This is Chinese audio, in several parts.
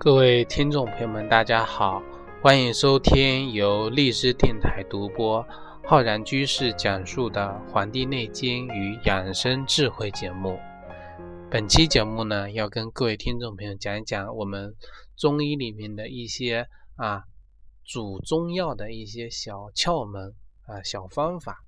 各位听众朋友们，大家好，欢迎收听由荔枝电台独播、浩然居士讲述的《黄帝内经与养生智慧》节目。本期节目呢，要跟各位听众朋友讲一讲我们中医里面的一些啊煮中药的一些小窍门啊、小方法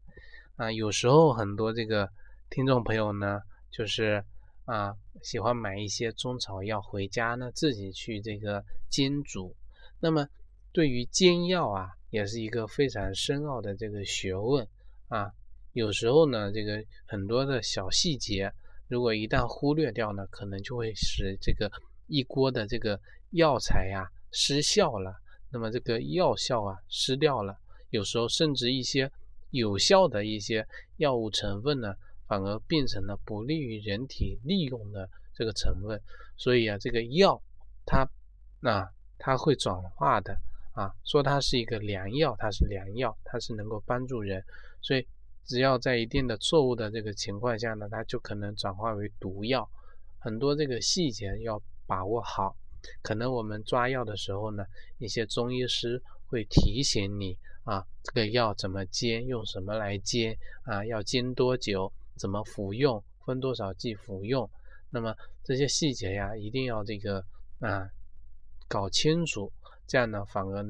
啊。有时候很多这个听众朋友呢，就是啊。喜欢买一些中草药回家呢，自己去这个煎煮。那么对于煎药啊，也是一个非常深奥的这个学问啊。有时候呢，这个很多的小细节，如果一旦忽略掉呢，可能就会使这个一锅的这个药材呀失效了。那么这个药效啊失掉了，有时候甚至一些有效的一些药物成分呢。反而变成了不利于人体利用的这个成分，所以啊，这个药它啊，它会转化的啊，说它是一个良药，它是良药，它是能够帮助人，所以只要在一定的错误的这个情况下呢，它就可能转化为毒药。很多这个细节要把握好，可能我们抓药的时候呢，一些中医师会提醒你啊，这个药怎么煎，用什么来煎啊，要煎多久。怎么服用，分多少剂服用？那么这些细节呀，一定要这个啊搞清楚，这样呢，反而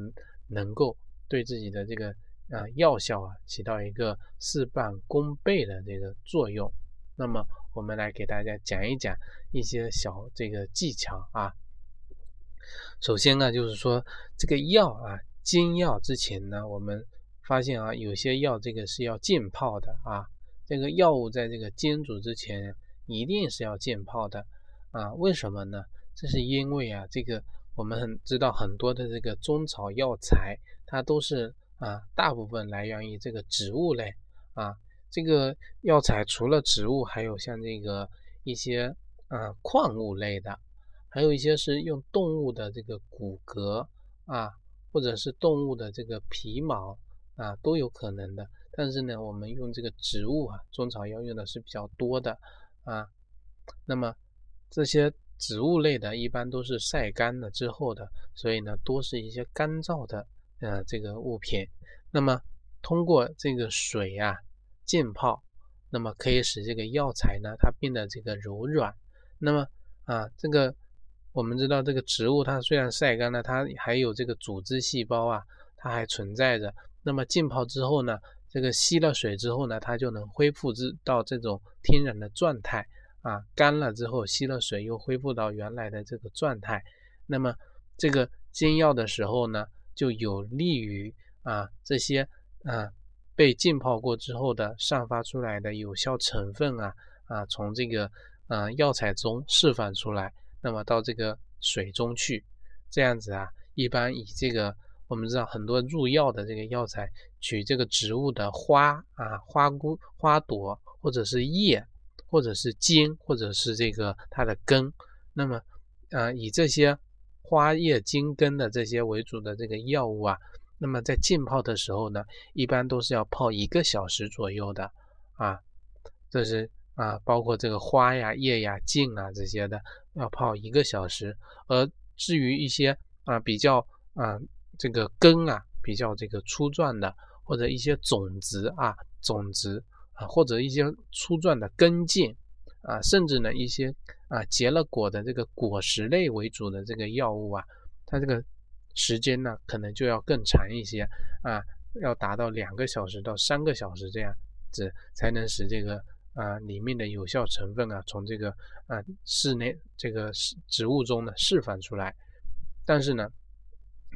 能够对自己的这个啊药效啊起到一个事半功倍的这个作用。那么我们来给大家讲一讲一些小这个技巧啊。首先呢，就是说这个药啊煎药之前呢，我们发现啊有些药这个是要浸泡的啊。这个药物在这个煎煮之前一定是要浸泡的啊？为什么呢？这是因为啊，这个我们很知道很多的这个中草药材，它都是啊，大部分来源于这个植物类啊。这个药材除了植物，还有像这个一些啊矿物类的，还有一些是用动物的这个骨骼啊，或者是动物的这个皮毛啊，都有可能的。但是呢，我们用这个植物啊，中草药用的是比较多的啊。那么这些植物类的，一般都是晒干了之后的，所以呢，多是一些干燥的呃这个物品。那么通过这个水啊浸泡，那么可以使这个药材呢它变得这个柔软。那么啊，这个我们知道这个植物它虽然晒干了，它还有这个组织细胞啊，它还存在着。那么浸泡之后呢？这个吸了水之后呢，它就能恢复至到这种天然的状态啊。干了之后吸了水又恢复到原来的这个状态。那么这个煎药的时候呢，就有利于啊这些啊被浸泡过之后的散发出来的有效成分啊啊从这个啊药材中释放出来，那么到这个水中去，这样子啊，一般以这个。我们知道很多入药的这个药材，取这个植物的花啊、花菇、花朵，或者是叶，或者是茎，或者是这个它的根。那么，呃，以这些花叶、茎、根的这些为主的这个药物啊，那么在浸泡的时候呢，一般都是要泡一个小时左右的啊。这是啊，包括这个花呀、叶呀、茎啊这些的，要泡一个小时。而至于一些啊比较啊。这个根啊，比较这个粗壮的，或者一些种子啊，种子啊，或者一些粗壮的根茎啊，甚至呢一些啊结了果的这个果实类为主的这个药物啊，它这个时间呢可能就要更长一些啊，要达到两个小时到三个小时这样子，才能使这个啊里面的有效成分啊从这个啊室内这个植物中呢释放出来，但是呢。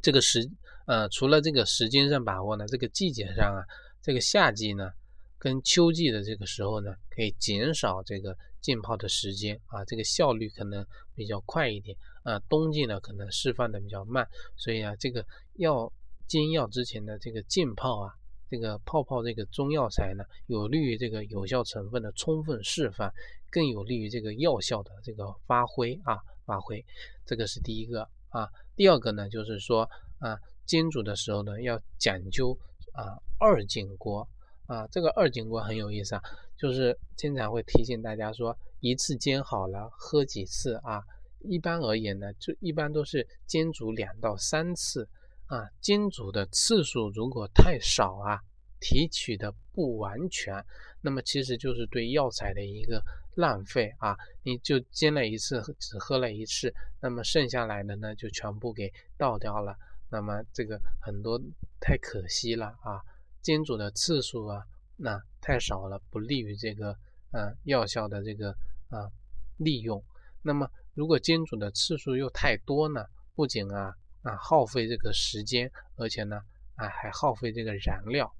这个时，呃，除了这个时间上把握呢，这个季节上啊，这个夏季呢，跟秋季的这个时候呢，可以减少这个浸泡的时间啊，这个效率可能比较快一点啊。冬季呢，可能释放的比较慢，所以啊，这个药煎药之前的这个浸泡啊，这个泡泡这个中药材呢，有利于这个有效成分的充分释放，更有利于这个药效的这个发挥啊，发挥。这个是第一个。啊，第二个呢，就是说啊，煎煮的时候呢，要讲究啊二进锅啊，这个二进锅很有意思啊，就是经常会提醒大家说，一次煎好了喝几次啊，一般而言呢，就一般都是煎煮两到三次啊。煎煮的次数如果太少啊，提取的不完全，那么其实就是对药材的一个浪费啊。你就煎了一次，只喝了一次，那么剩下来的呢就全部给倒掉了。那么这个很多太可惜了啊。煎煮的次数啊，那太少了，不利于这个呃药效的这个啊利用。那么如果煎煮的次数又太多呢，不仅啊啊耗费这个时间，而且呢啊还耗费这个燃料，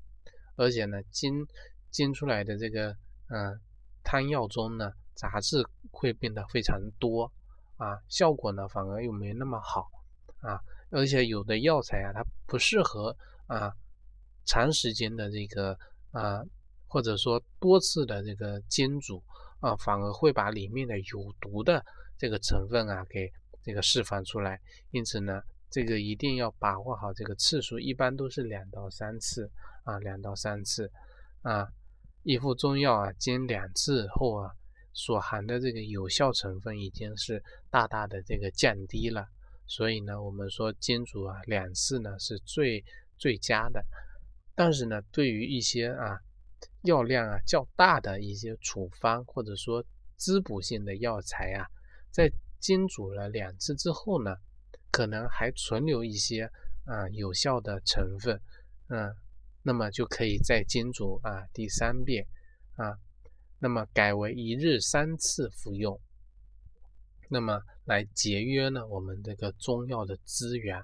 而且呢煎煎出来的这个嗯汤药中呢杂质会变得非常多啊，效果呢反而又没那么好啊，而且有的药材啊它不适合啊。长时间的这个啊，或者说多次的这个煎煮啊，反而会把里面的有毒的这个成分啊给这个释放出来。因此呢，这个一定要把握好这个次数，一般都是两到三次啊，两到三次啊。一副中药啊，煎两次后啊，所含的这个有效成分已经是大大的这个降低了。所以呢，我们说煎煮啊两次呢是最最佳的。但是呢，对于一些啊药量啊较大的一些处方，或者说滋补性的药材啊，在煎煮了两次之后呢，可能还存留一些啊有效的成分，嗯，那么就可以再煎煮啊第三遍啊，那么改为一日三次服用，那么来节约呢我们这个中药的资源，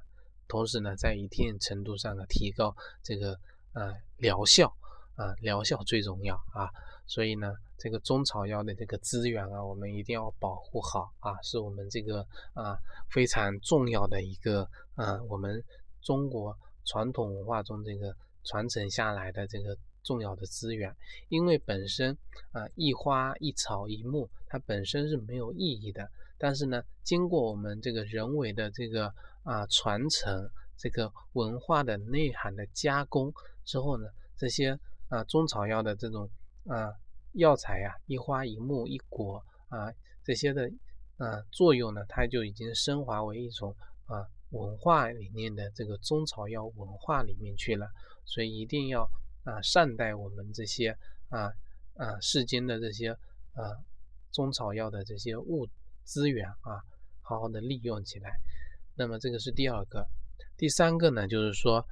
同时呢，在一定程度上呢提高这个。啊，疗效啊，疗效最重要啊，所以呢，这个中草药的这个资源啊，我们一定要保护好啊，是我们这个啊非常重要的一个啊，我们中国传统文化中这个传承下来的这个重要的资源。因为本身啊一花一草一木，它本身是没有意义的，但是呢，经过我们这个人为的这个啊传承，这个文化的内涵的加工。之后呢，这些啊中草药的这种啊药材呀，一花一木一果啊这些的啊作用呢，它就已经升华为一种啊文化里面的这个中草药文化里面去了。所以一定要啊善待我们这些啊啊世间的这些啊中草药的这些物资源啊，好好的利用起来。那么这个是第二个，第三个呢，就是说。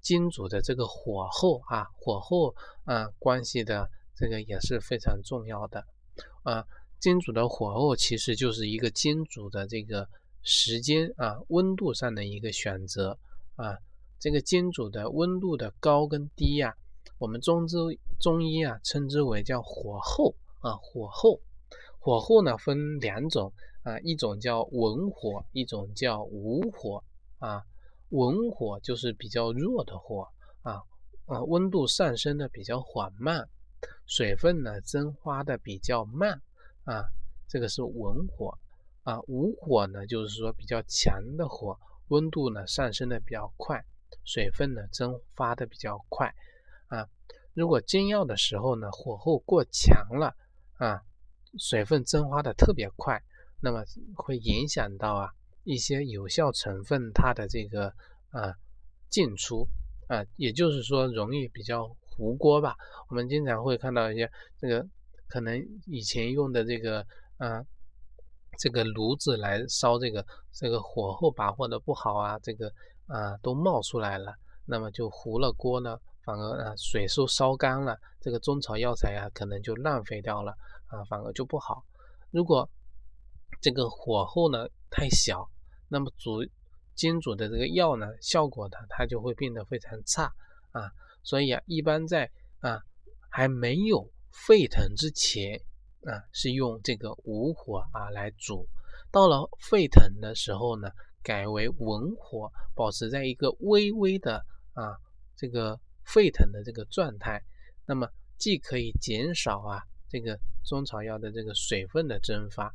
金煮的这个火候啊，火候啊，关系的这个也是非常重要的啊。金煮的火候其实就是一个金煮的这个时间啊，温度上的一个选择啊。这个煎煮的温度的高跟低呀，我们中之中医啊称之为叫火候啊。火候，火候呢分两种啊，一种叫文火，一种叫武火啊。文火就是比较弱的火啊，啊，温度上升的比较缓慢，水分呢蒸发的比较慢啊，这个是文火啊。武火呢就是说比较强的火，温度呢上升的比较快，水分呢蒸发的比较快啊。如果煎药的时候呢火候过强了啊，水分蒸发的特别快，那么会影响到啊。一些有效成分它的这个啊进出啊，也就是说容易比较糊锅吧。我们经常会看到一些这个可能以前用的这个啊这个炉子来烧这个这个火候把握的不好啊，这个啊都冒出来了，那么就糊了锅呢，反而啊水都烧干了，这个中草药材啊可能就浪费掉了啊，反而就不好。如果这个火候呢太小。那么煮煎煮的这个药呢，效果呢，它就会变得非常差啊。所以啊，一般在啊还没有沸腾之前啊，是用这个武火啊来煮。到了沸腾的时候呢，改为文火，保持在一个微微的啊这个沸腾的这个状态。那么既可以减少啊这个中草药的这个水分的蒸发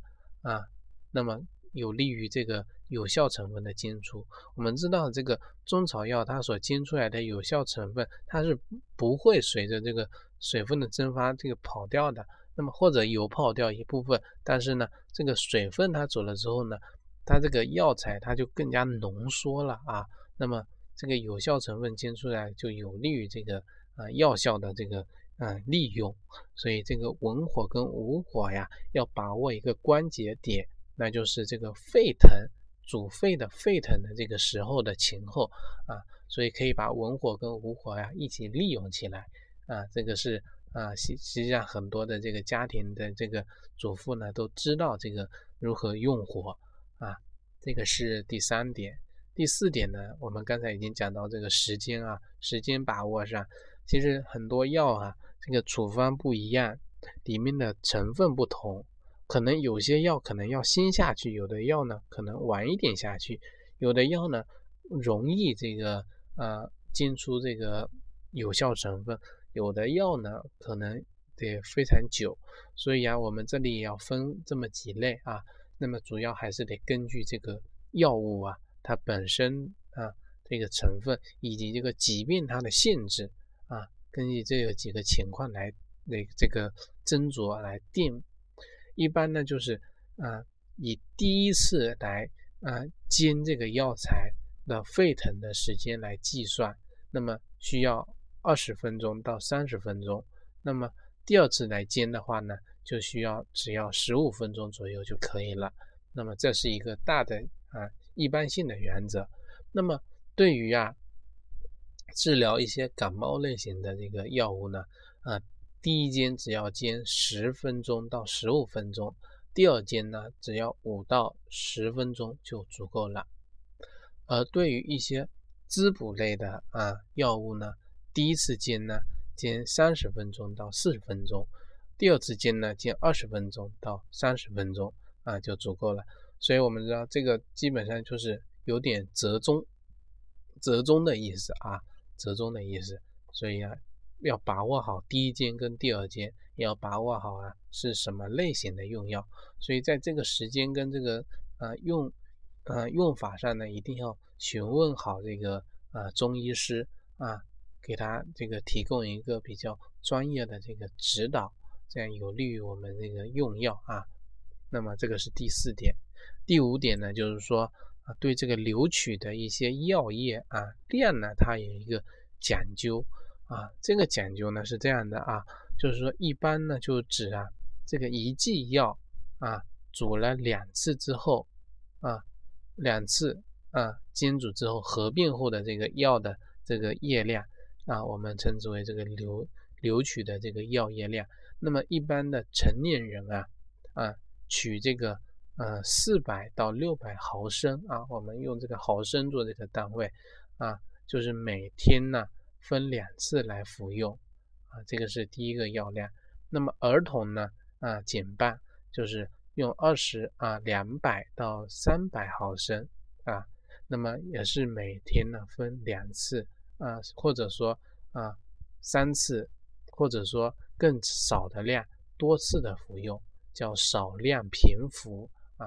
啊，那么有利于这个。有效成分的煎出，我们知道这个中草药它所煎出来的有效成分，它是不会随着这个水分的蒸发这个跑掉的，那么或者油泡掉一部分，但是呢，这个水分它走了之后呢，它这个药材它就更加浓缩了啊。那么这个有效成分煎出来就有利于这个啊药效的这个嗯利用。所以这个文火跟武火呀，要把握一个关节点，那就是这个沸腾煮沸的沸腾的这个时候的前后啊。所以可以把文火跟武火呀一起利用起来啊。这个是。啊，实实际上很多的这个家庭的这个主妇呢，都知道这个如何用火啊，这个是第三点。第四点呢，我们刚才已经讲到这个时间啊，时间把握上，其实很多药啊，这个处方不一样，里面的成分不同，可能有些药可能要先下去，有的药呢可能晚一点下去，有的药呢容易这个呃进出这个有效成分。有的药呢，可能得非常久，所以啊，我们这里也要分这么几类啊。那么主要还是得根据这个药物啊，它本身啊这个成分以及这个疾病它的性质啊，根据这个几个情况来那这个斟酌来定。一般呢就是啊，以第一次来啊煎这个药材的沸腾的时间来计算，那么需要。二十分钟到三十分钟，那么第二次来煎的话呢，就需要只要十五分钟左右就可以了。那么这是一个大的啊一般性的原则。那么对于啊治疗一些感冒类型的这个药物呢，啊第一煎只要煎十分钟到十五分钟，第二煎呢只要五到十分钟就足够了。而对于一些滋补类的啊药物呢，第一次煎呢，煎三十分钟到四十分钟；第二次煎呢，煎二十分钟到三十分钟啊，就足够了。所以我们知道这个基本上就是有点折中，折中的意思啊，折中的意思。所以啊，要把握好第一煎跟第二煎，要把握好啊是什么类型的用药。所以在这个时间跟这个啊用啊用法上呢，一定要询问好这个啊中医师啊。给他这个提供一个比较专业的这个指导，这样有利于我们这个用药啊。那么这个是第四点，第五点呢，就是说啊，对这个留取的一些药液啊量呢，它有一个讲究啊。这个讲究呢是这样的啊，就是说一般呢就指啊这个一剂药啊煮了两次之后啊两次啊煎煮之后合并后的这个药的这个液量。啊，我们称之为这个留留取的这个药液量。那么一般的成年人啊，啊取这个呃四百到六百毫升啊，我们用这个毫升做这个单位啊，就是每天呢分两次来服用啊，这个是第一个药量。那么儿童呢啊减半，就是用二十啊两百到三百毫升啊，那么也是每天呢分两次。啊，或者说啊，三次，或者说更少的量，多次的服用，叫少量频服啊。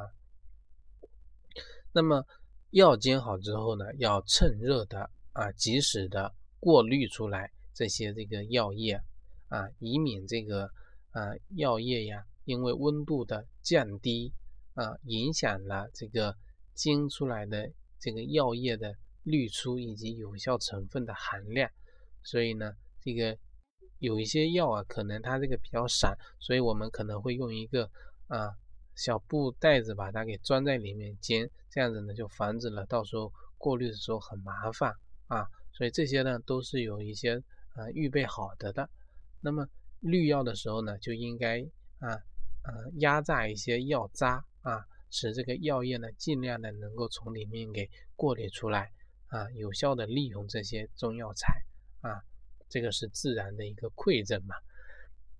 那么药煎好之后呢，要趁热的啊，及时的过滤出来这些这个药液啊，以免这个啊药液呀，因为温度的降低啊，影响了这个煎出来的这个药液的。滤出以及有效成分的含量，所以呢，这个有一些药啊，可能它这个比较散，所以我们可能会用一个啊小布袋子把它给装在里面煎，这样子呢就防止了到时候过滤的时候很麻烦啊。所以这些呢都是有一些啊预备好的的。那么滤药的时候呢，就应该啊啊压榨一些药渣啊，使这个药液呢尽量的能够从里面给过滤出来。啊，有效的利用这些中药材，这个是自然的一个馈赠嘛。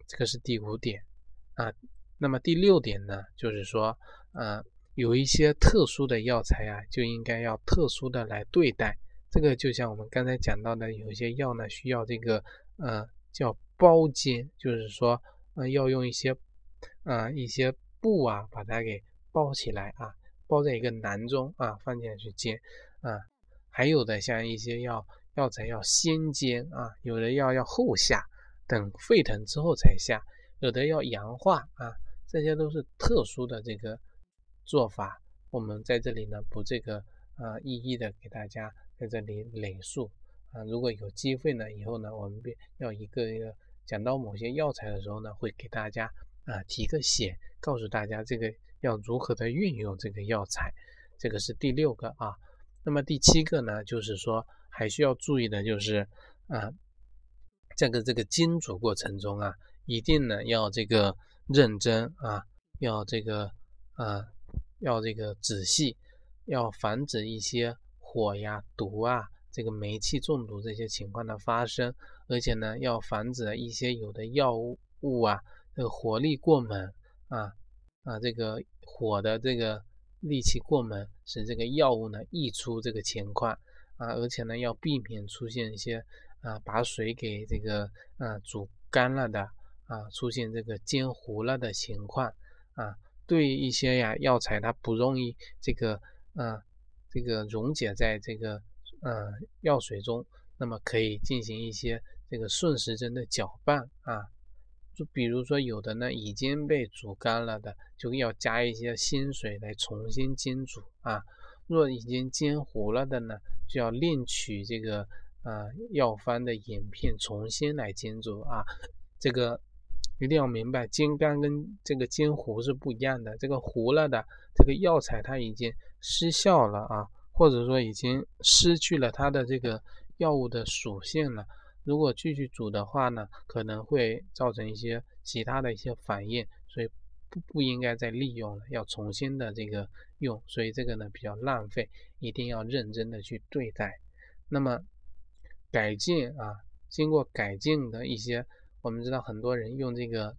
这个是第五点啊。那么第六点呢，就是说，呃，有一些特殊的药材啊，就应该要特殊的来对待。这个就像我们刚才讲到的，有一些药呢需要这个呃叫包煎，就是说，呃，要用一些啊一些布啊把它给包起来啊，包在一个囊中啊，放进去煎啊。还有的像一些药药材要先煎啊，有的药要后下，等沸腾之后才下。有的要氧化啊，这些都是特殊的这个做法。我们在这里呢，不这个啊一一的给大家在这里累述啊。如果有机会呢，以后呢，我们便要一个一个讲到某些药材的时候呢，会给大家啊提个醒，告诉大家这个要如何的运用这个药材。这个是第六个啊。那么第七个呢，就是说还需要注意的就是啊，这个这个煎煮过程中啊，一定呢要这个认真啊，要这个啊。要这个仔细，要防止一些火呀、毒啊、这个煤气中毒这些情况的发生，而且呢，要防止一些有的药物啊，这个火力过猛啊啊，这个火的这个力气过猛，使这个药物呢溢出这个情况啊，而且呢，要避免出现一些啊把水给这个啊煮干了的啊，出现这个煎糊了的情况啊。对一些呀药材，它不容易这个，嗯，这个溶解在这个，嗯，药水中，那么可以进行一些这个顺时针的搅拌啊，就比如说有的呢已经被煮干了的，就要加一些新水来重新煎煮啊。若已经煎糊了的呢，就要另取这个，呃，药方的饮片重新来煎煮啊，这个。一定要明白，煎干跟这个煎糊是不一样的。这个糊了的这个药材，它已经失效了啊，或者说已经失去了它的这个药物的属性了。如果继续煮的话呢，可能会造成一些其他的一些反应，所以不不应该再利用了，要重新的这个用。所以这个呢比较浪费，一定要认真的去对待。那么改进啊，经过改进的一些。我们知道很多人用这个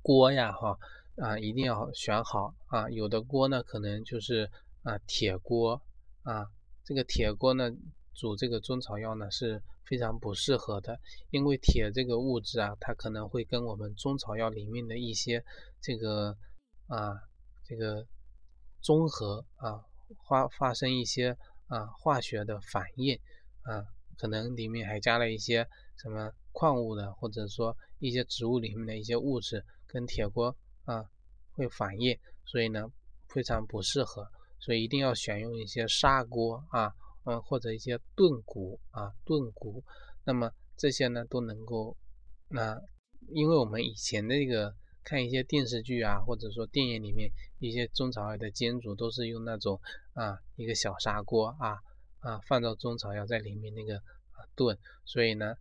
锅呀，哈啊，一定要选好啊。有的锅呢，可能就是啊铁锅啊，这个铁锅呢煮这个中草药呢是非常不适合的，因为铁这个物质啊，它可能会跟我们中草药里面的一些这个啊这个综合啊发发生一些啊化学的反应啊，可能里面还加了一些什么。矿物的，或者说一些植物里面的一些物质跟铁锅啊会反应，所以呢非常不适合，所以一定要选用一些砂锅啊，嗯或者一些炖骨啊炖骨，那么这些呢都能够，那因为我们以前那个看一些电视剧啊，或者说电影里面一些中草药的煎煮都是用那种啊一个小砂锅啊啊放到中草药在里面那个啊炖，所以呢。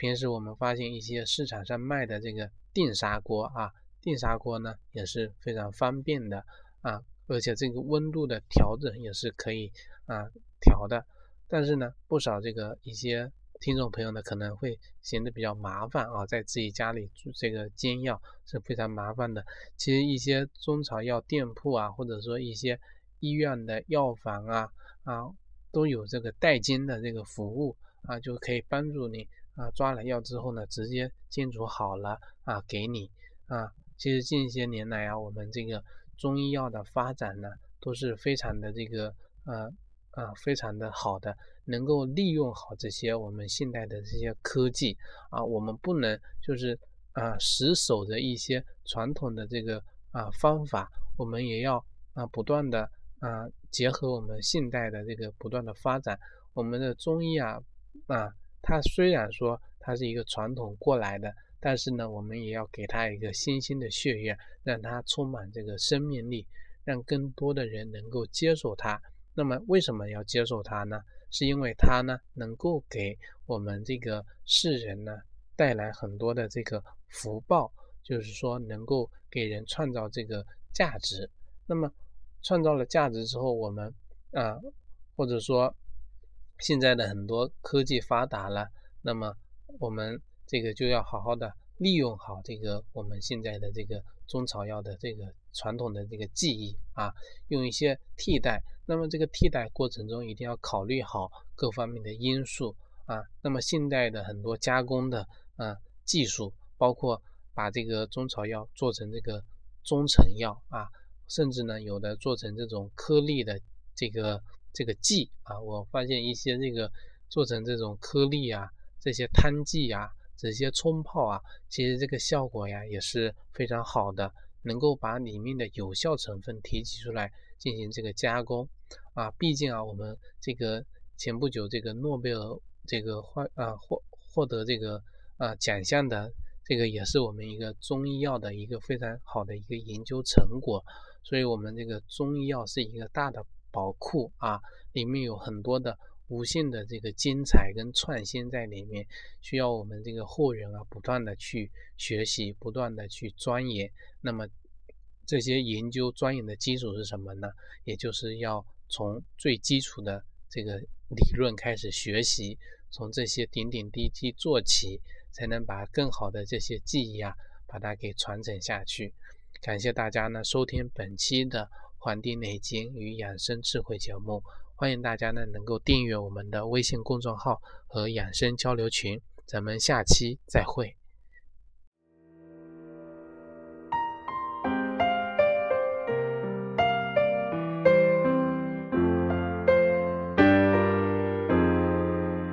平时我们发现一些市场上卖的这个电砂锅啊，电砂锅呢也是非常方便的啊，而且这个温度的调整也是可以啊调的。但是呢，不少这个一些听众朋友呢可能会显得比较麻烦啊，在自己家里煮这个煎药是非常麻烦的。其实一些中草药店铺啊，或者说一些医院的药房啊啊，都有这个代煎的这个服务啊，就可以帮助你。啊，抓了药之后呢，直接煎煮好了啊，给你啊。其实近些年来啊，我们这个中医药的发展呢，都是非常的这个呃啊非常的好的，能够利用好这些我们现代的这些科技啊。我们不能就是啊死守着一些传统的这个啊方法，我们也要啊不断的啊结合我们现代的这个不断的发展，我们的中医啊啊。它虽然说它是一个传统过来的，但是呢，我们也要给它一个新兴的血液，让它充满这个生命力，让更多的人能够接受它。那么为什么要接受它呢？是因为它呢能够给我们这个世人呢带来很多的这个福报，就是说能够给人创造这个价值。那么创造了价值之后，我们啊，或者说。现在的很多科技发达了，那么我们这个就要好好的利用好这个我们现在的这个中草药的这个传统的这个技艺啊，用一些替代。那么这个替代过程中一定要考虑好各方面的因素啊。那么现在的很多加工的啊技术，包括把这个中草药做成这个中成药啊，甚至呢有的做成这种颗粒的这个。这个剂啊，我发现一些这个做成这种颗粒啊，这些汤剂啊，这些冲泡啊，其实这个效果呀也是非常好的，能够把里面的有效成分提取出来进行这个加工啊。毕竟啊，我们这个前不久这个诺贝尔这个获啊获获得这个啊奖项的这个也是我们一个中医药的一个非常好的一个研究成果，所以我们这个中医药是一个大的宝库啊，里面有很多的。无限的这个精彩跟创新在里面，需要我们这个后人啊不断的去学习，不断的去钻研。那么这些研究钻研的基础是什么呢？也就是要从最基础的这个理论开始学习，从这些点点滴滴做起，才能把更好的这些记忆啊，把它给传承下去。感谢大家呢收听本期的《黄帝内经与养生智慧》节目。欢迎大家呢能够订阅我们的微信公众号和养生交流群，咱们下期再会。